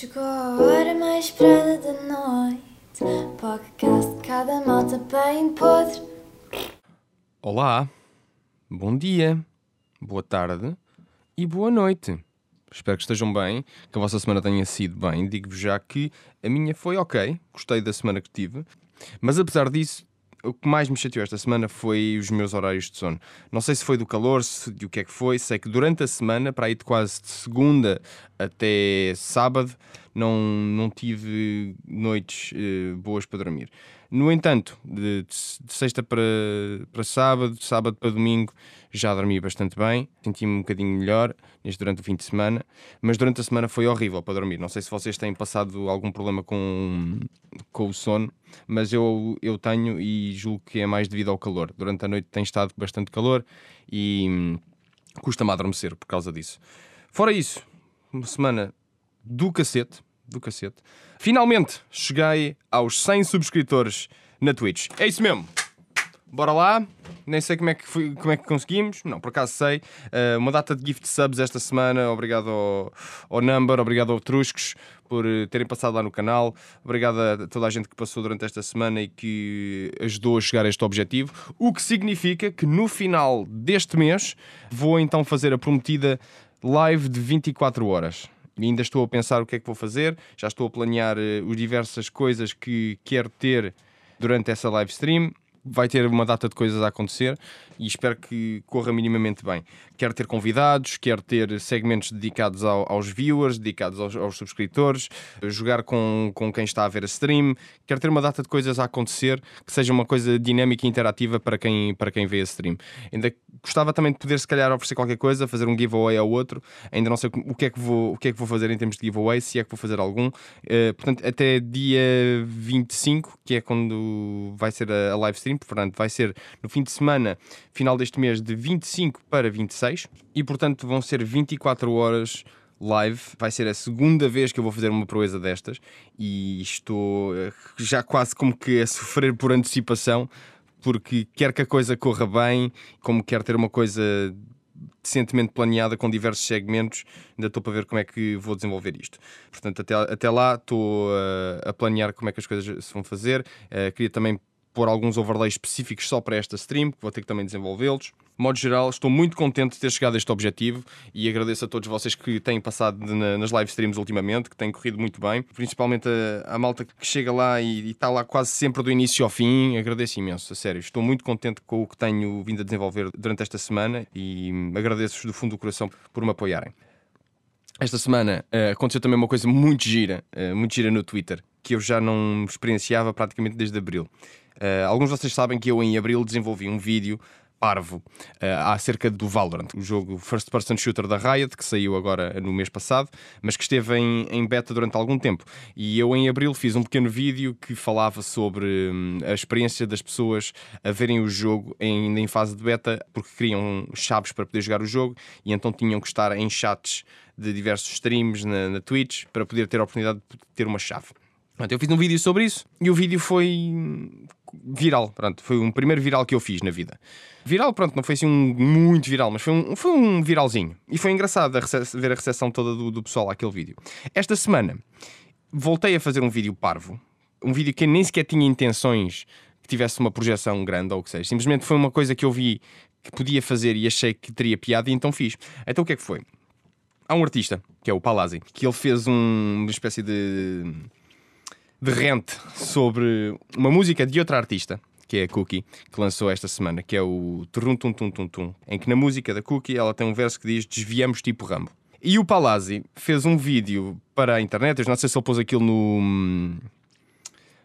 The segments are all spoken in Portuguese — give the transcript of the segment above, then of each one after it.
Chegou a hora mais esperada da noite. Podcast cada malta bem podre. Olá, bom dia, boa tarde e boa noite. Espero que estejam bem, que a vossa semana tenha sido bem. Digo-vos já que a minha foi ok, gostei da semana que tive, mas apesar disso, o que mais me chateou esta semana foi os meus horários de sono. Não sei se foi do calor, se de o que é que foi. Sei que durante a semana, para ir de quase de segunda até sábado, não, não tive noites eh, boas para dormir. No entanto, de, de sexta para, para sábado, de sábado para domingo, já dormi bastante bem, senti-me um bocadinho melhor neste durante o fim de semana, mas durante a semana foi horrível para dormir. Não sei se vocês têm passado algum problema com, com o sono, mas eu, eu tenho e julgo que é mais devido ao calor. Durante a noite tem estado bastante calor e hum, custa-me adormecer por causa disso. Fora isso, uma semana do cacete, do cacete. Finalmente cheguei aos 100 subscritores na Twitch. É isso mesmo. Bora lá. Nem sei como é que, como é que conseguimos. Não, por acaso sei. Uh, uma data de gift subs esta semana. Obrigado ao, ao Number, obrigado ao Truscos por eh, terem passado lá no canal. Obrigado a toda a gente que passou durante esta semana e que ajudou a chegar a este objetivo. O que significa que no final deste mês vou então fazer a prometida live de 24 horas. Ainda estou a pensar o que é que vou fazer, já estou a planear uh, as diversas coisas que quero ter durante essa live stream vai ter uma data de coisas a acontecer e espero que corra minimamente bem. Quero ter convidados, quero ter segmentos dedicados ao, aos viewers, dedicados aos, aos, subscritores, jogar com, com quem está a ver a stream. Quero ter uma data de coisas a acontecer que seja uma coisa dinâmica e interativa para quem, para quem vê a stream. Ainda gostava também de poder, se calhar, oferecer qualquer coisa, fazer um giveaway ao outro. Ainda não sei o que é que vou, o que é que vou fazer em termos de giveaway, se é que vou fazer algum. Uh, portanto, até dia 25, que é quando vai ser a, a live stream, portanto, vai ser no fim de semana, final deste mês, de 25 para 26, e portanto vão ser 24 horas live. Vai ser a segunda vez que eu vou fazer uma proeza destas e estou eh, já quase como que a sofrer por antecipação, porque quer que a coisa corra bem, como quer ter uma coisa decentemente planeada com diversos segmentos, ainda estou para ver como é que vou desenvolver isto. Portanto, até, até lá estou uh, a planear como é que as coisas se vão fazer. Uh, queria também pôr alguns overlays específicos só para esta stream, que vou ter que também desenvolvê-los. De modo geral, estou muito contente de ter chegado a este objetivo e agradeço a todos vocês que têm passado na, nas live streams ultimamente, que têm corrido muito bem, principalmente a, a malta que chega lá e, está lá quase sempre do início ao fim. Agradeço imenso, a sério. Estou muito contente com o que tenho vindo a desenvolver durante esta semana e agradeço-vos do fundo do coração por me apoiarem. Esta semana uh, aconteceu também uma coisa muito gira, uh, muito gira no Twitter, que eu já não experienciava praticamente desde abril. Uh, alguns de vocês sabem que eu em abril desenvolvi um vídeo parvo uh, acerca do Valorant, o jogo first person shooter da Riot, que saiu agora no mês passado, mas que esteve em, em beta durante algum tempo. E eu em abril fiz um pequeno vídeo que falava sobre hum, a experiência das pessoas a verem o jogo ainda em fase de beta, porque queriam chaves para poder jogar o jogo e então tinham que estar em chats de diversos streams na, na Twitch para poder ter a oportunidade de ter uma chave. Eu fiz um vídeo sobre isso e o vídeo foi viral, pronto, foi um primeiro viral que eu fiz na vida. Viral, pronto, não foi assim um muito viral, mas foi um, foi um viralzinho. E foi engraçado a ver a recepção toda do, do pessoal àquele vídeo. Esta semana voltei a fazer um vídeo parvo, um vídeo que nem sequer tinha intenções que tivesse uma projeção grande ou o que seja. Simplesmente foi uma coisa que eu vi que podia fazer e achei que teria piada e então fiz. Então o que é que foi? Há um artista, que é o Palazzi, que ele fez um, uma espécie de de rente sobre uma música de outra artista, que é a Cookie, que lançou esta semana, que é o Turum Tum Tum Tum Tum, em que na música da Cookie ela tem um verso que diz Desviamos tipo Rambo. E o Palazzi fez um vídeo para a internet, eu não sei se ele pôs aquilo no,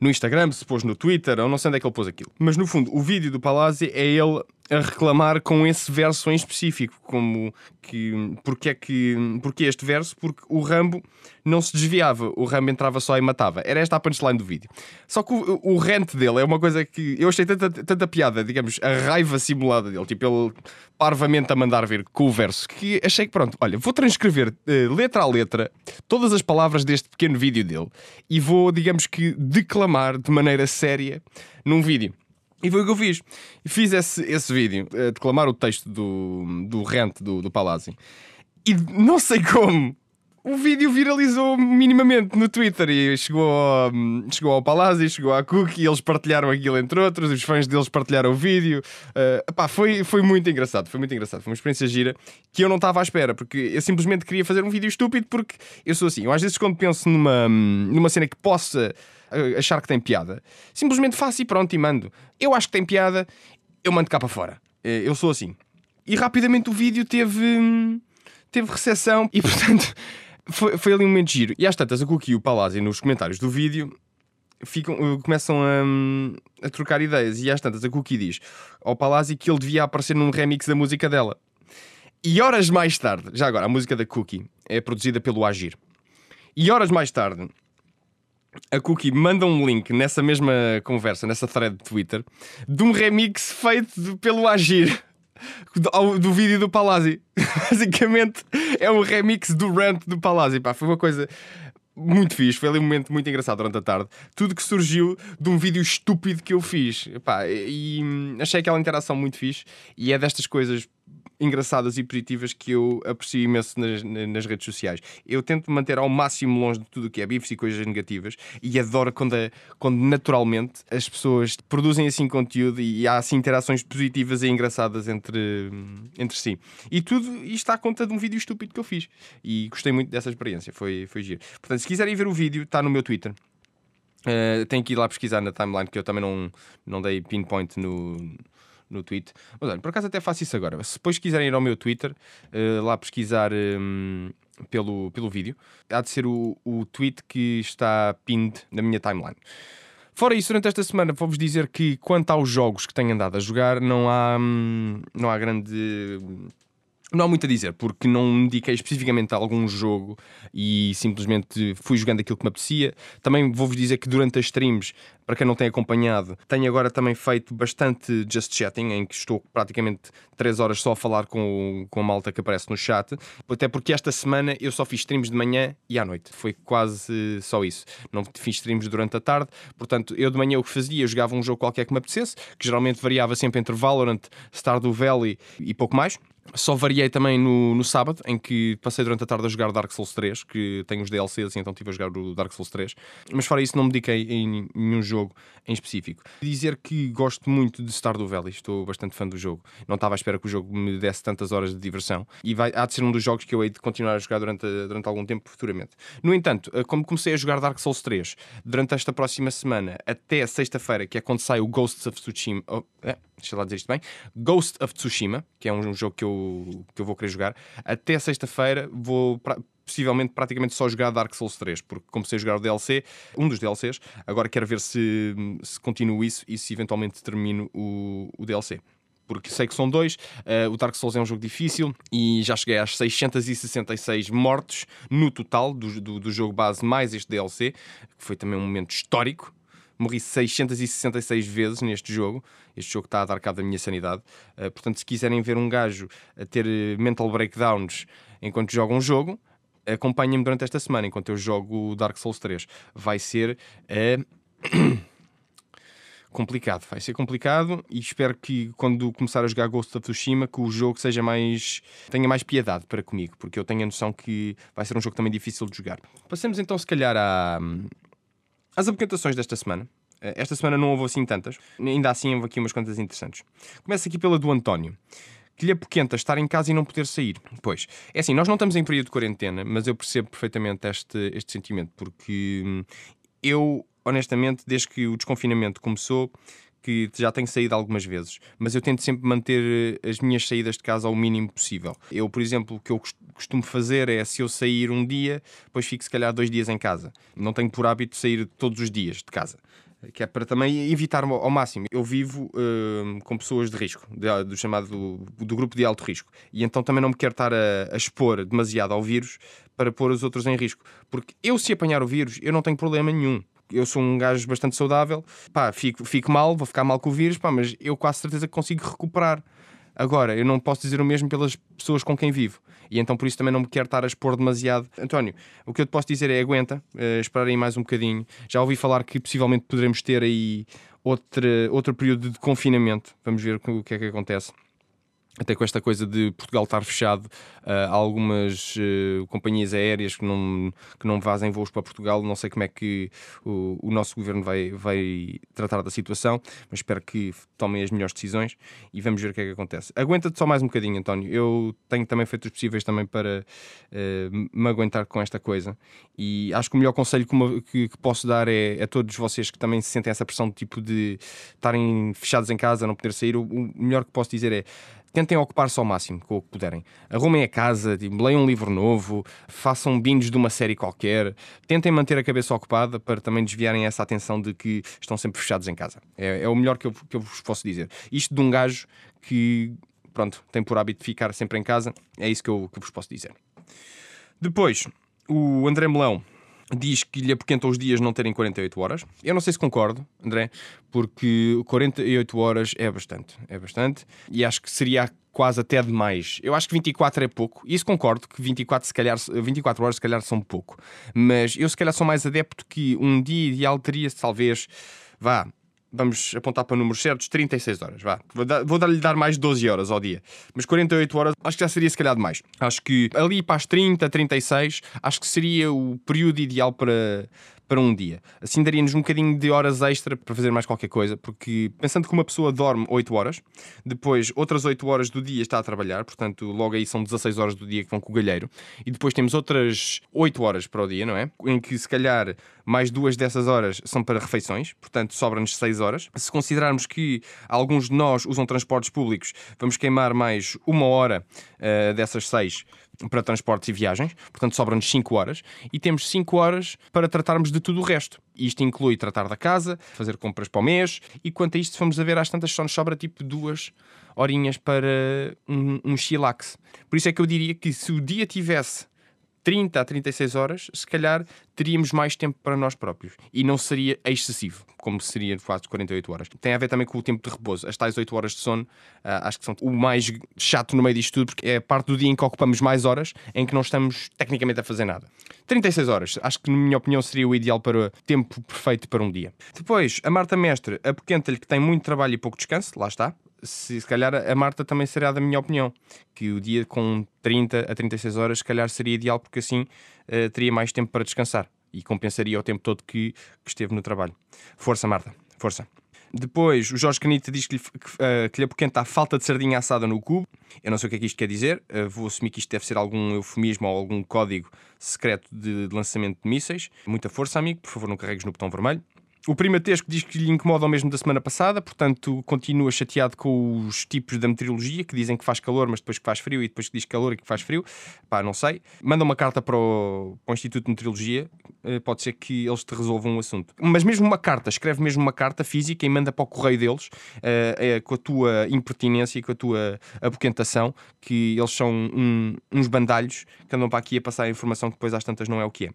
no Instagram, se pôs no Twitter, ou não sei onde é que ele pôs aquilo. Mas no fundo, o vídeo do Palazzi é ele a reclamar com esse verso em específico, como que porque é que porque este verso? Porque o Rambo não se desviava, o Rambo entrava só e matava. Era esta a punchline do vídeo. Só que o, o rant dele é uma coisa que eu achei tanta, tanta piada, digamos, a raiva simulada dele, tipo ele parvamente a mandar vir com o verso, que achei que pronto, olha, vou transcrever uh, letra a letra todas as palavras deste pequeno vídeo dele e vou, digamos que, declamar de maneira séria num vídeo. E foi o que eu fiz. Fiz esse, esse vídeo, a declamar o texto do, do rant do, do Palazzi. E não sei como, o vídeo viralizou minimamente no Twitter e chegou ao, chegou ao Palazzi, chegou à Cookie, eles partilharam aquilo entre outros, os fãs deles partilharam o vídeo. Uh, pá, foi, foi muito engraçado, foi muito engraçado, foi uma experiência gira que eu não estava à espera, porque eu simplesmente queria fazer um vídeo estúpido porque eu sou assim, eu às vezes quando penso numa, numa cena que possa uh, achar que tem piada, simplesmente faço e pronto e mando. Eu acho que tem piada, eu mando cá para fora. Uh, eu sou assim. E rapidamente o vídeo teve, teve recepção e portanto foi, foi ali um momento giro. E às tantas, a Cookie e o Palazzi nos comentários do vídeo ficam, uh, começam a, a, trocar ideias. E às tantas, a Cookie diz ao Palazzi que ele devia aparecer num remix da música dela. E horas mais tarde, já agora, a música da Cookie é produzida pelo Agir. E horas mais tarde, a Cookie manda um link nessa mesma conversa, nessa thread de Twitter, de um remix feito pelo Agir do, do vídeo do Palazzi. Basicamente é um remix do rant do Palazzi. Pá, foi uma coisa muito fixe, foi ali um momento muito engraçado durante a tarde. Tudo que surgiu de um vídeo estúpido que eu fiz. Epá, e, e achei aquela interação muito fixe. E é destas coisas engraçadas e positivas que eu aprecio imenso nas, nas redes sociais. Eu tento manter ao máximo longe de tudo o que é bifes e coisas negativas e adoro quando, a, quando naturalmente as pessoas produzem assim conteúdo e há assim interações positivas e engraçadas entre, entre si. E tudo isto à conta de um vídeo estúpido que eu fiz e gostei muito dessa experiência, foi, foi giro. Portanto, se quiserem ver o vídeo, está no meu Twitter. Uh, tenho que ir lá pesquisar na timeline que eu também não, não dei pinpoint no, no tweet. Mas olha, por acaso até faço isso agora. Se depois quiserem ir ao meu Twitter, uh, lá pesquisar um, pelo, pelo vídeo, há de ser o, o tweet que está pinned na minha timeline. Fora isso, durante esta semana vou-vos dizer que quanto aos jogos que tenho andado a jogar, não há, hum, não há grande não há muito a dizer, porque não me dediquei especificamente a algum jogo e simplesmente fui jogando aquilo que me apetecia. Também vou-vos dizer que durante as streams, para quem não tem acompanhado, tenho agora também feito bastante just chatting, em que estou praticamente 3 horas só a falar com, com a malta que aparece no chat. Até porque esta semana eu só fiz streams de manhã e à noite. Foi quase só isso. Não fiz streams durante a tarde. Portanto, eu de manhã o que fazia, eu jogava um jogo qualquer que me apetecesse, que geralmente variava sempre entre Valorant, Stardew Valley e pouco mais. Só variei também no, no sábado, em que passei durante a tarde a jogar Dark Souls 3, que tem os DLCs, então estive a jogar o Dark Souls 3. Mas fora isso, não me dediquei em nenhum jogo em específico. Dizer que gosto muito de Stardew Valley, estou bastante fã do jogo. Não estava à espera que o jogo me desse tantas horas de diversão e vai, há de ser um dos jogos que eu hei de continuar a jogar durante, durante algum tempo futuramente. No entanto, eh, como comecei a jogar Dark Souls 3 durante esta próxima semana até sexta-feira, que é quando sai o Ghosts of Tsushima. Oh, é, deixa lá dizer isto bem, Ghost of Tsushima, que é um, jogo que que eu vou querer jogar. Até sexta-feira vou pra, possivelmente praticamente só jogar Dark Souls 3, porque comecei a jogar o DLC, um dos DLCs, agora quero ver se, se continuo isso e se eventualmente termino o, o DLC porque sei que são dois. Uh, o Dark Souls é um jogo difícil e já cheguei às 666 mortes no total do, do, do, jogo base, mais este DLC, que foi também um momento histórico morri 666 vezes neste jogo. Este jogo está a dar cabo da minha sanidade. Uh, portanto, se quiserem ver um gajo a ter eh, mental breakdowns enquanto joga um jogo, acompanhem-me durante esta semana enquanto eu jogo Dark Souls 3. Vai ser. Uh... complicado, vai ser complicado e espero que quando começar a jogar Ghost of Tsushima que o jogo seja mais tenha mais piedade para comigo, porque eu tenho a noção que vai ser um jogo também difícil de jogar. Passemos então se calhar à, as apresentações desta semana. Eh, esta semana não houve assim tantas, ainda assim houve aqui umas quantas interessantes. Começa aqui pela do António que lhe apoquenta estar em casa e não poder sair. Pois, é assim, nós não estamos em período de quarentena, mas eu percebo perfeitamente este, este sentimento, porque hum, eu, honestamente, desde que o desconfinamento começou, que já tenho saído algumas vezes, mas eu tento sempre manter eh, as minhas saídas de casa ao mínimo possível. Eu, por exemplo, o que eu costumo fazer é se eu sair um dia, depois fico se calhar dois dias em casa. Não tenho por hábito sair todos os dias de casa. Que é para também evitar ao máximo. Eu vivo uh, com pessoas de risco, de, do chamado do, grupo de alto risco, e então também não me quero estar a, a expor demasiado ao vírus para pôr os outros em risco. Porque eu, se apanhar o vírus, eu não tenho problema nenhum eu sou um gajo bastante saudável, pá, fico, fico mal, vou ficar mal com o vírus, pá, mas eu quase certeza que consigo recuperar. Agora, eu não posso dizer o mesmo pelas pessoas com quem vivo. E então por isso também não me quero estar a expor demasiado. António, o que eu te posso dizer é aguenta, uh, esperar aí mais um bocadinho. Já ouvi falar que possivelmente poderemos ter aí outra, outro período de confinamento. Vamos ver o que é que acontece. Até com esta coisa de Portugal estar fechado, há algumas uh, companhias aéreas que não, que não fazem voos para Portugal. Não sei como é que o, o, nosso governo vai, vai tratar da situação, mas espero que tomem as melhores decisões e vamos ver o que é que acontece. Aguenta-te só mais um bocadinho, António. Eu tenho também feito os possíveis também para uh, me aguentar com esta coisa e acho que o melhor conselho que, uma, que, que posso dar é a todos vocês que também se sentem essa pressão de tipo de estarem fechados em casa, não poder sair. O, o melhor que posso dizer é tentem ocupar-se ao máximo com o que puderem. Arrumem a casa, tipo, leiam um livro novo, façam bingos de uma série qualquer, tentem manter a cabeça ocupada para também desviarem essa atenção de que estão sempre fechados em casa. É, é o melhor que eu, que eu vos posso dizer. Isto de um gajo que, pronto, tem por hábito ficar sempre em casa, é isso que eu, que eu vos posso dizer. Depois, o André Melão diz que lhe apoquenta os dias não terem 48 horas. Eu não sei se concordo, André, porque 48 horas é bastante, é bastante, e acho que seria quase até demais. Eu acho que 24 é pouco, e isso concordo que 24, se calhar, 24 horas se calhar são pouco, mas eu se calhar sou mais adepto que um dia ideal teria talvez, vá, vamos apontar para números certos, 36 horas, vá. Vou dar-lhe dar mais 12 horas ao dia. Mas 48 horas acho que já seria se calhar demais. Acho que ali para as 30, 36, acho que seria o período ideal para, para um dia. Assim daria-nos um bocadinho de horas extra para fazer mais qualquer coisa, porque pensando que uma pessoa dorme 8 horas, depois outras 8 horas do dia está a trabalhar, portanto logo aí são 16 horas do dia que vão com o galheiro, e depois temos outras 8 horas para o dia, não é? Em que se calhar mais duas dessas horas são para refeições, portanto sobram-nos 6 horas. Se considerarmos que alguns de nós usam transportes públicos, vamos queimar mais uma hora uh, dessas 6 para transportes e viagens, portanto sobram-nos 5 horas, e temos 5 horas para tratarmos de tudo o resto. Isto inclui tratar da casa, fazer compras para o mês, e quanto a isto, se a ver, às tantas só nos sobra tipo duas horinhas para um, um chillax. Por isso é que eu diria que se o dia tivesse 30 a 36 horas, se calhar teríamos mais tempo para nós próprios. E não seria excessivo, como seria de fato 48 horas. Tem a ver também com o tempo de repouso. As tais 8 horas de sono, uh, acho que são o mais chato no meio disto tudo, porque é a parte do dia em que ocupamos mais horas, em que não estamos tecnicamente a fazer nada. 36 horas, acho que, na minha opinião, seria o ideal para o tempo perfeito para um dia. Depois, a Marta Mestre apoquenta-lhe que tem muito trabalho e pouco descanso, lá está se, se calhar a Marta também será da minha opinião, que o dia com 30 a 36 horas se calhar seria ideal porque assim uh, teria mais tempo para descansar e compensaria o tempo todo que, que esteve no trabalho. Força, Marta, força. Depois, o Jorge Canita diz que lhe, que, uh, que lhe apoquenta a falta de sardinha assada no cubo. Eu não sei o que é que isto quer dizer. Uh, vou assumir que isto deve ser algum eufemismo ou algum código secreto de, de lançamento de mísseis. Muita força, amigo. Por favor, não carregues no botão vermelho. O primatesco diz que lhe incomoda o mesmo da semana passada, portanto continua chateado com os tipos da meteorologia que dizem que faz calor, mas depois que faz frio, e depois que diz calor e que faz frio. Pá, não sei. Manda uma carta para o, para o Instituto de Meteorologia, eh, pode ser que eles te resolvam o assunto. Mas mesmo uma carta, escreve mesmo uma carta física e manda para o correio deles uh, com a tua impertinência e com a tua apoquentação, que eles são um, uns bandalhos que andam para aqui a passar a informação que depois às tantas não é o que é.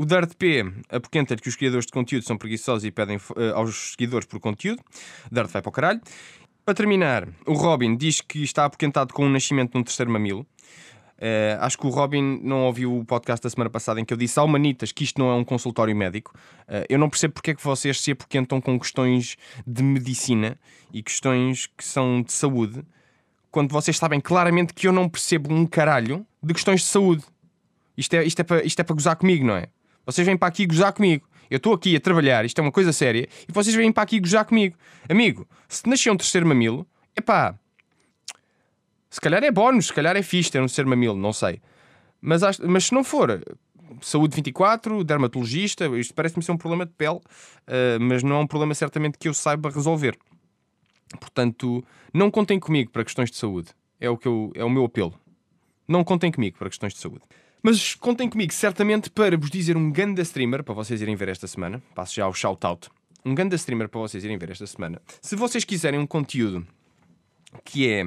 O Dart P apoquenta-lhe que os criadores de conteúdo são preguiçosos e pedem uh, aos seguidores por conteúdo. Dart vai para o caralho. Para terminar, o Robin diz que está apoquentado com o nascimento de um terceiro mamilo. Uh, acho que o Robin não ouviu o podcast da semana passada em que eu disse ao Manitas que isto não é um consultório médico. Uh, eu não percebo porque é que vocês se apoquentam com questões de medicina e questões que são de saúde, quando vocês sabem claramente que eu não percebo um caralho de questões de saúde. Isto é, isto é, para, isto é para gozar comigo, não é? Vocês vêm para aqui gozar comigo. Eu estou aqui a trabalhar, isto é uma coisa séria, e vocês vêm para aqui gozar comigo. Amigo, se nasceu um terceiro mamilo, epá, se calhar é bónus, se calhar é fixe ter um terceiro mamilo, não sei. Mas, mas se não for, saúde 24, dermatologista, isto parece-me ser um problema de pele, uh, mas não é um problema certamente que eu saiba resolver. Portanto, não contem comigo para questões de saúde. É o, que eu, é o meu apelo. Não contem comigo para questões de saúde. Mas contem comigo, certamente, para vos dizer um ganda streamer para vocês irem ver esta semana. Passo já o shout-out. Um ganda streamer para vocês irem ver esta semana. Se vocês quiserem um conteúdo que é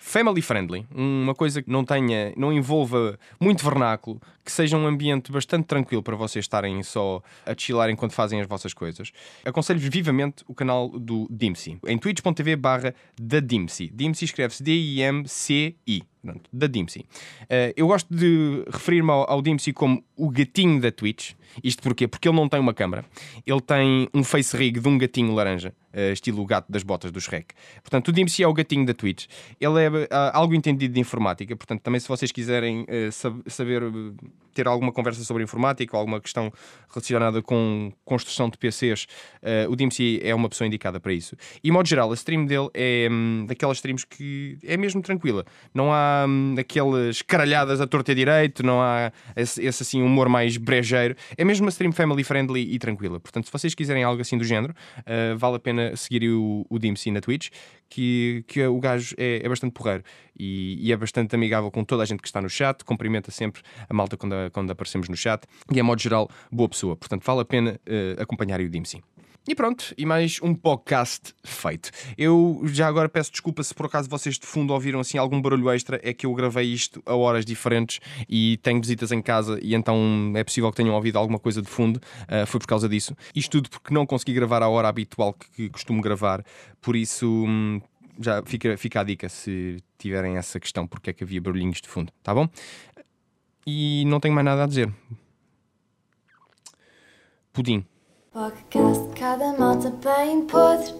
family friendly, uma coisa que não tenha, não envolva muito vernáculo, que seja um ambiente bastante tranquilo para vocês estarem só a chilar enquanto fazem as vossas coisas, aconselho-vos vivamente o canal do Dimsy, em twitch.tv barra da Dimsy. Dimsy escreve-se D-I-M-C-I. Pronto, da Dimsy. Uh, eu gosto de referir-me ao, ao Dimsy como o gatinho da Twitch. Isto porquê? Porque ele não tem uma câmera. Ele tem um face rig de um gatinho laranja, uh, estilo o gato das botas do Shrek. Portanto, o Dimsy é o gatinho da Twitch. Ele é uh, algo entendido de informática. Portanto, também se vocês quiserem sab saber ter alguma conversa sobre informática ou alguma questão relacionada com construção de PCs, o Dimsy é uma pessoa indicada para isso. E, modo geral, a stream dele é um, daquelas streams que é mesmo tranquila. Não há hum, aquelas caralhadas a torta e direito, não há esse, esse, assim humor mais brejeiro. É mesmo uma stream family friendly e tranquila. Portanto, se vocês quiserem algo assim do género, uh, vale a pena seguir o, o Dimsy na Twitch, que, que o gajo é, é bastante porreiro e, e, é bastante amigável com toda a gente que está no chat, cumprimenta sempre a malta quando, quando aparecemos no chat e, a modo geral, boa pessoa. Portanto, vale a pena uh, acompanhar o Dimsy. E pronto, e mais um podcast feito. Eu já agora peço desculpa se por acaso vocês de fundo ouviram assim algum barulho extra, é que eu gravei isto a horas diferentes e tenho visitas em casa e então é possível que tenham ouvido alguma coisa de fundo, uh, foi por causa disso. Isto tudo porque não consegui gravar a hora habitual que, que costumo gravar, por isso hum, já fica, fica a dica se tiverem essa questão, porque é que havia barulhinhos de fundo, tá bom? E não tenho mais nada a dizer. Pudim. Podcast Cada Malta Bem Podre.